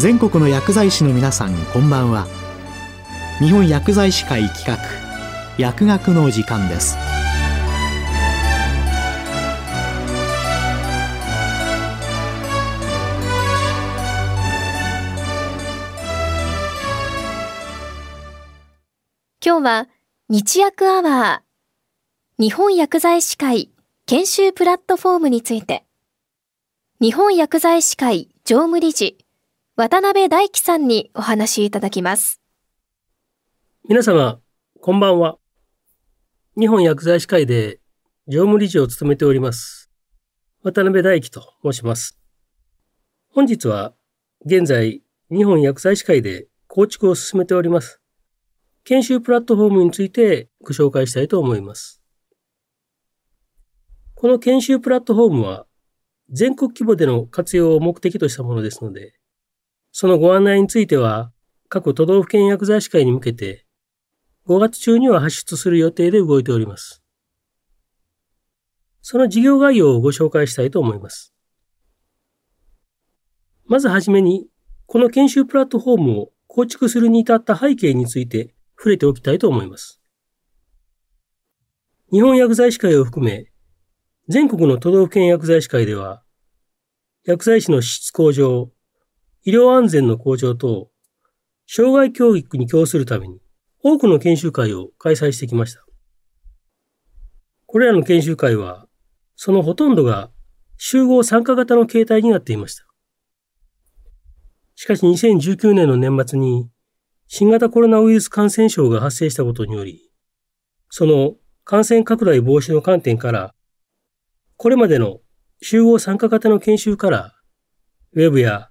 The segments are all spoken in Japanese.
全国の薬剤師の皆さんこんばんは。日本薬剤師会企画薬学の時間です。今日は日薬アワー日本薬剤師会研修プラットフォームについて。日本薬剤師会常務理事渡辺大樹さんにお話いただきます。皆様、こんばんは。日本薬剤師会で常務理事を務めております。渡辺大樹と申します。本日は現在日本薬剤師会で構築を進めております。研修プラットフォームについてご紹介したいと思います。この研修プラットフォームは全国規模での活用を目的としたものですので、そのご案内については各都道府県薬剤師会に向けて5月中には発出する予定で動いております。その事業概要をご紹介したいと思います。まずはじめに、この研修プラットフォームを構築するに至った背景について触れておきたいと思います。日本薬剤師会を含め、全国の都道府県薬剤師会では、薬剤師の質向上、医療安全の向上等、障害教育に供するために、多くの研修会を開催してきました。これらの研修会は、そのほとんどが集合参加型の形態になっていました。しかし2019年の年末に新型コロナウイルス感染症が発生したことにより、その感染拡大防止の観点から、これまでの集合参加型の研修から、ウェブや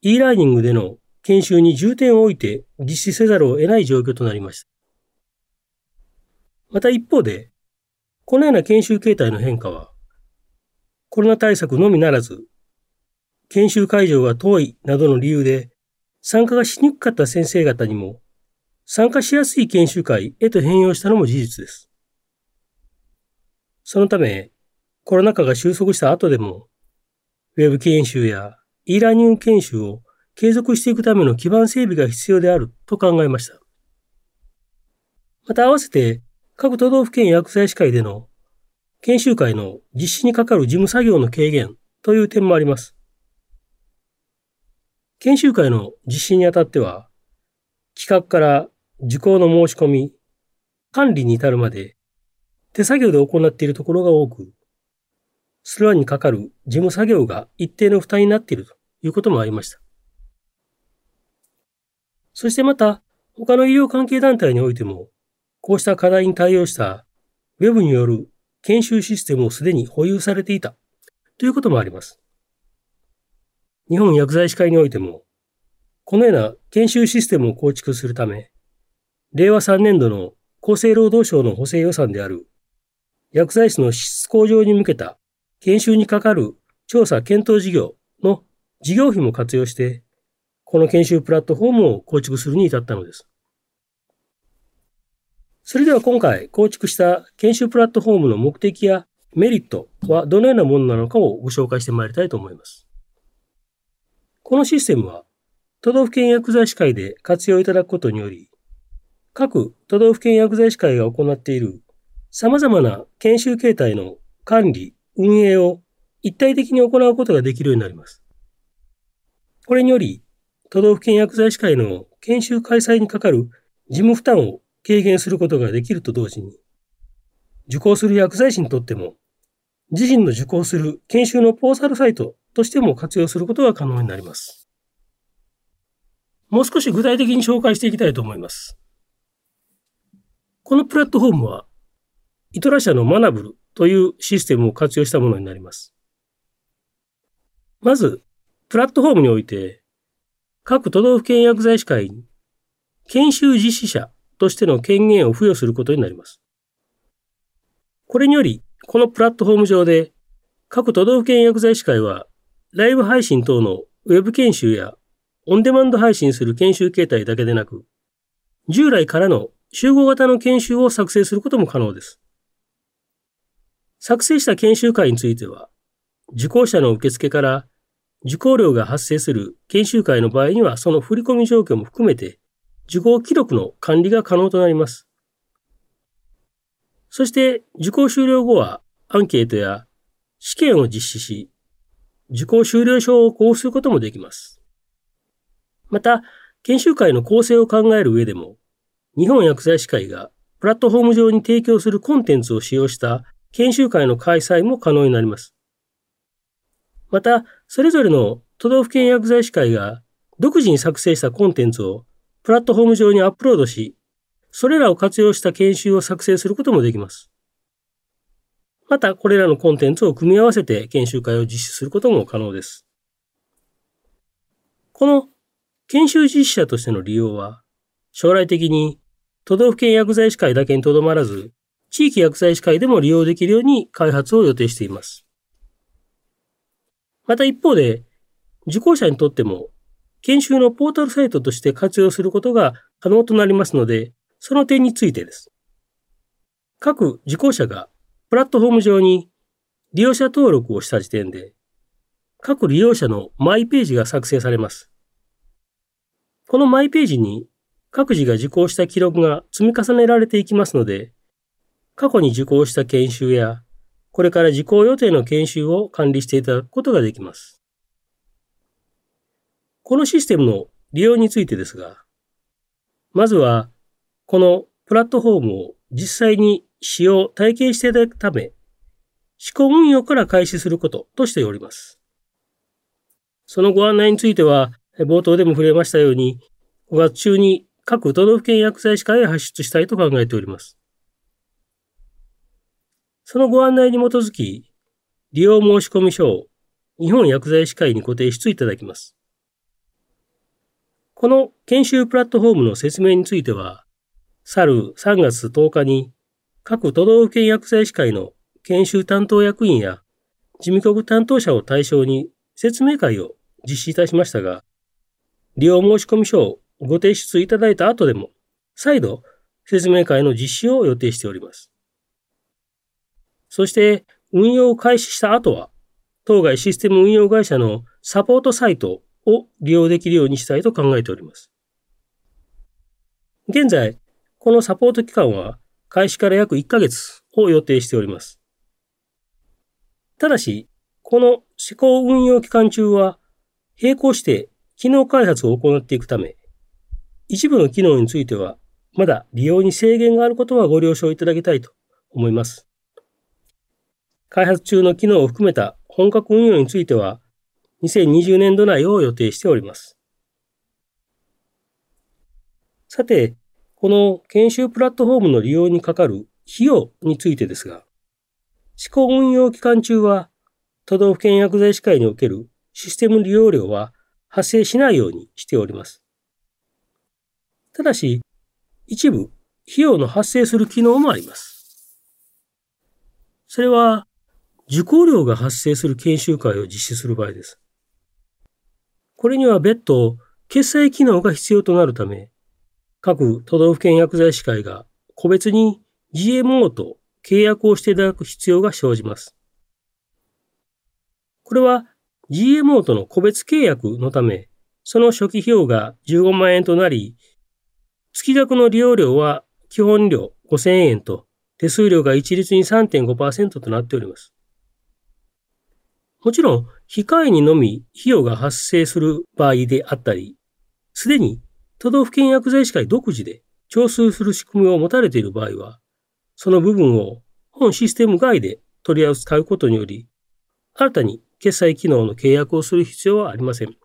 e ラーニングでの研修に重点を置いて実施せざるを得ない状況となりました。また一方で、このような研修形態の変化は、コロナ対策のみならず、研修会場が遠いなどの理由で参加がしにくかった先生方にも、参加しやすい研修会へと変容したのも事実です。そのため、コロナ禍が収束した後でも、ウェブ研修や e ラーニング研修を継続していくための基盤整備が必要であると考えました。また合わせて、各都道府県薬剤師会での研修会の実施にかかる事務作業の軽減という点もあります。研修会の実施にあたっては、企画から受講の申し込み、管理に至るまで手作業で行っているところが多く、スロアにかかる事務作業が一定の負担になっているということもありました。そしてまた、他の医療関係団体においても、こうした課題に対応した Web による研修システムをすでに保有されていたということもあります。日本薬剤師会においても、このような研修システムを構築するため、令和3年度の厚生労働省の補正予算である薬剤師の質向上に向けた研修にかかる調査検討事業の事業費も活用して、この研修プラットフォームを構築するに至ったのです。それでは今回構築した研修プラットフォームの目的やメリットはどのようなものなのかをご紹介してまいりたいと思います。このシステムは、都道府県薬剤師会で活用いただくことにより、各都道府県薬剤師会が行っている様々な研修形態の管理、運営を一体的に行うことができるようになります。これにより、都道府県薬剤師会の研修開催にかかる事務負担を軽減することができると同時に、受講する薬剤師にとっても、自身の受講する研修のポータルサイトとしても活用することが可能になります。もう少し具体的に紹介していきたいと思います。このプラットフォームは、イトラ社のマナブルというシステムを活用したものになります。まず、プラットフォームにおいて、各都道府県薬剤師会に研修実施者としての権限を付与することになります。これにより、このプラットフォーム上で、各都道府県薬剤師会はライブ配信等のウェブ研修やオンデマンド配信する研修形態だけでなく、従来からの集合型の研修を作成することも可能です。作成した研修会については、受講者の受付から受講料が発生する研修会の場合には、その振込状況も含めて、受講記録の管理が可能となります。そして、受講終了後は、アンケートや試験を実施し、受講終了証を交付することもできます。また、研修会の構成を考える上でも、日本薬剤師会がプラットフォーム上に提供するコンテンツを使用した研修会の開催も可能になります。また、それぞれの都道府県薬剤師会が独自に作成したコンテンツをプラットフォーム上にアップロードし、それらを活用した研修を作成することもできます。また、これらのコンテンツを組み合わせて研修会を実施することも可能です。この研修実施者としての利用は、将来的に都道府県薬剤師会だけにとどまらず、地域薬剤師会でも利用できるように開発を予定しています。また一方で、受講者にとっても、研修のポータルサイトとして活用することが可能となりますので、その点についてです。各受講者がプラットフォーム上に利用者登録をした時点で、各利用者のマイページが作成されます。このマイページに各自が受講した記録が積み重ねられていきますので、過去に受講した研修や、これから受講予定の研修を管理していただくことができます。このシステムの利用についてですが、まずは、このプラットフォームを実際に使用、体験していただくため、試行運用から開始することとしております。そのご案内については、冒頭でも触れましたように、5月中に各都道府県薬剤師会へ発出したいと考えております。そのご案内に基づき、利用申込書を日本薬剤師会にご提出いただきます。この研修プラットフォームの説明については、去る3月10日に各都道府県薬剤師会の研修担当役員や事務局担当者を対象に説明会を実施いたしましたが、利用申込書をご提出いただいた後でも、再度説明会の実施を予定しております。そして、運用を開始した後は、当該システム運用会社のサポートサイトを利用できるようにしたいと考えております。現在、このサポート期間は開始から約1ヶ月を予定しております。ただし、この施行運用期間中は、並行して機能開発を行っていくため、一部の機能については、まだ利用に制限があることはご了承いただきたいと思います。開発中の機能を含めた本格運用については、2020年度内を予定しております。さて、この研修プラットフォームの利用にかかる費用についてですが、試行運用期間中は、都道府県薬剤師会におけるシステム利用料は発生しないようにしております。ただし、一部、費用の発生する機能もあります。それは、受講料が発生する研修会を実施する場合です。これには別途、決済機能が必要となるため、各都道府県薬剤師会が個別に GMO と契約をしていただく必要が生じます。これは GMO との個別契約のため、その初期費用が15万円となり、月額の利用料は基本料5000円と手数料が一律に3.5%となっております。もちろん、控えにのみ費用が発生する場合であったり、すでに都道府県薬剤師会独自で徴収する仕組みを持たれている場合は、その部分を本システム外で取り扱うことにより、新たに決済機能の契約をする必要はありません。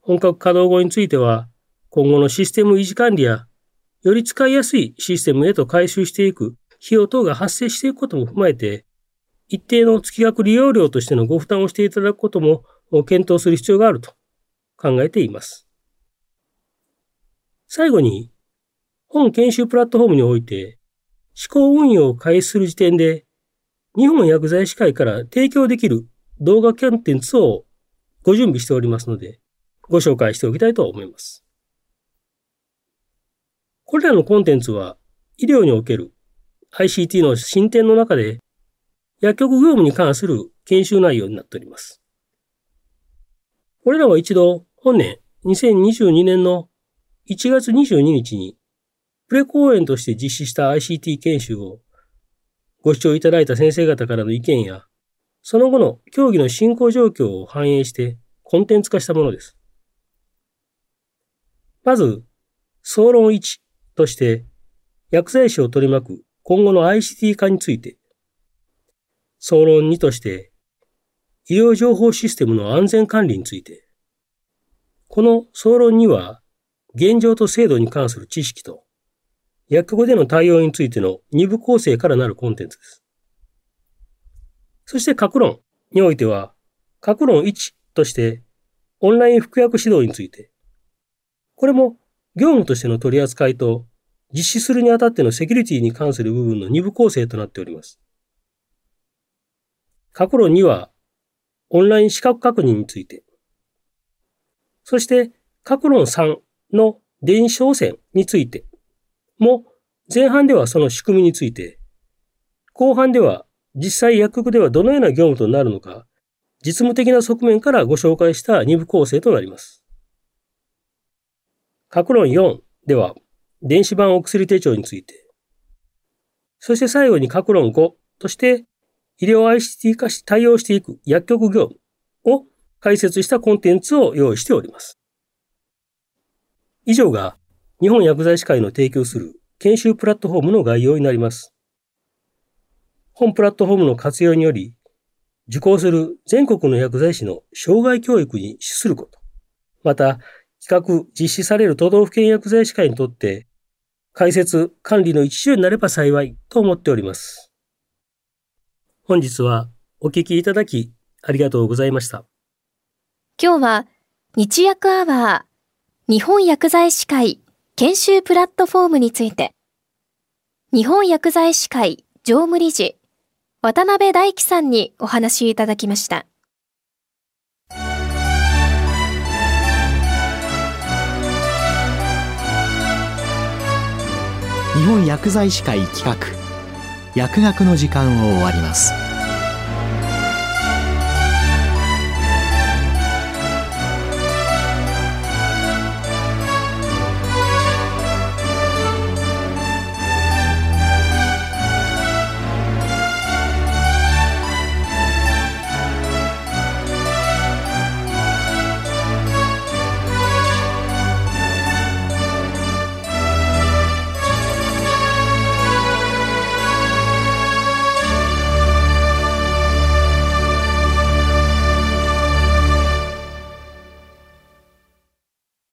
本格稼働後については、今後のシステム維持管理や、より使いやすいシステムへと回収していく費用等が発生していくことも踏まえて、一定の月額利用料としてのご負担をしていただくことも検討する必要があると考えています。最後に、本研修プラットフォームにおいて、試行運用を開始する時点で、日本薬剤師会から提供できる動画コンテンツをご準備しておりますので、ご紹介しておきたいと思います。これらのコンテンツは、医療における ICT の進展の中で、薬局業務に関する研修内容になっております。これらは一度、本年2022年の1月22日に、プレ講演として実施した ICT 研修をご視聴いただいた先生方からの意見や、その後の競技の進行状況を反映してコンテンツ化したものです。まず、総論1として薬剤師を取り巻く今後の ICT 化について、総論2として医療情報システムの安全管理について、この総論には、現状と制度に関する知識と、薬語での対応についての二部構成からなるコンテンツです。そして、各論においては、各論1として、オンライン服薬指導について、これも業務としての取り扱いと実施するにあたってのセキュリティに関する部分の二部構成となっております。各論には、オンライン資格確認について、そして、各論3の電子汚染についても、前半ではその仕組みについて、後半では実際薬局ではどのような業務となるのか、実務的な側面からご紹介した2部構成となります。各論4では、電子版お薬手帳について、そして最後に各論5として、医療 ICT 化し対応していく薬局業務を解説したコンテンツを用意しております。以上が日本薬剤師会の提供する研修プラットフォームの概要になります。本プラットフォームの活用により、受講する全国の薬剤師の障害教育に資すること、また企画、実施される都道府県薬剤師会にとって、解説、管理の一助になれば幸いと思っております。本日はお聞きいただきありがとうございました。今日は日薬アワー日本薬剤師会研修プラットフォームについて日本薬剤師会常務理事渡辺大樹さんにお話いただきました。日本薬剤師会企画薬学の時間を終わります。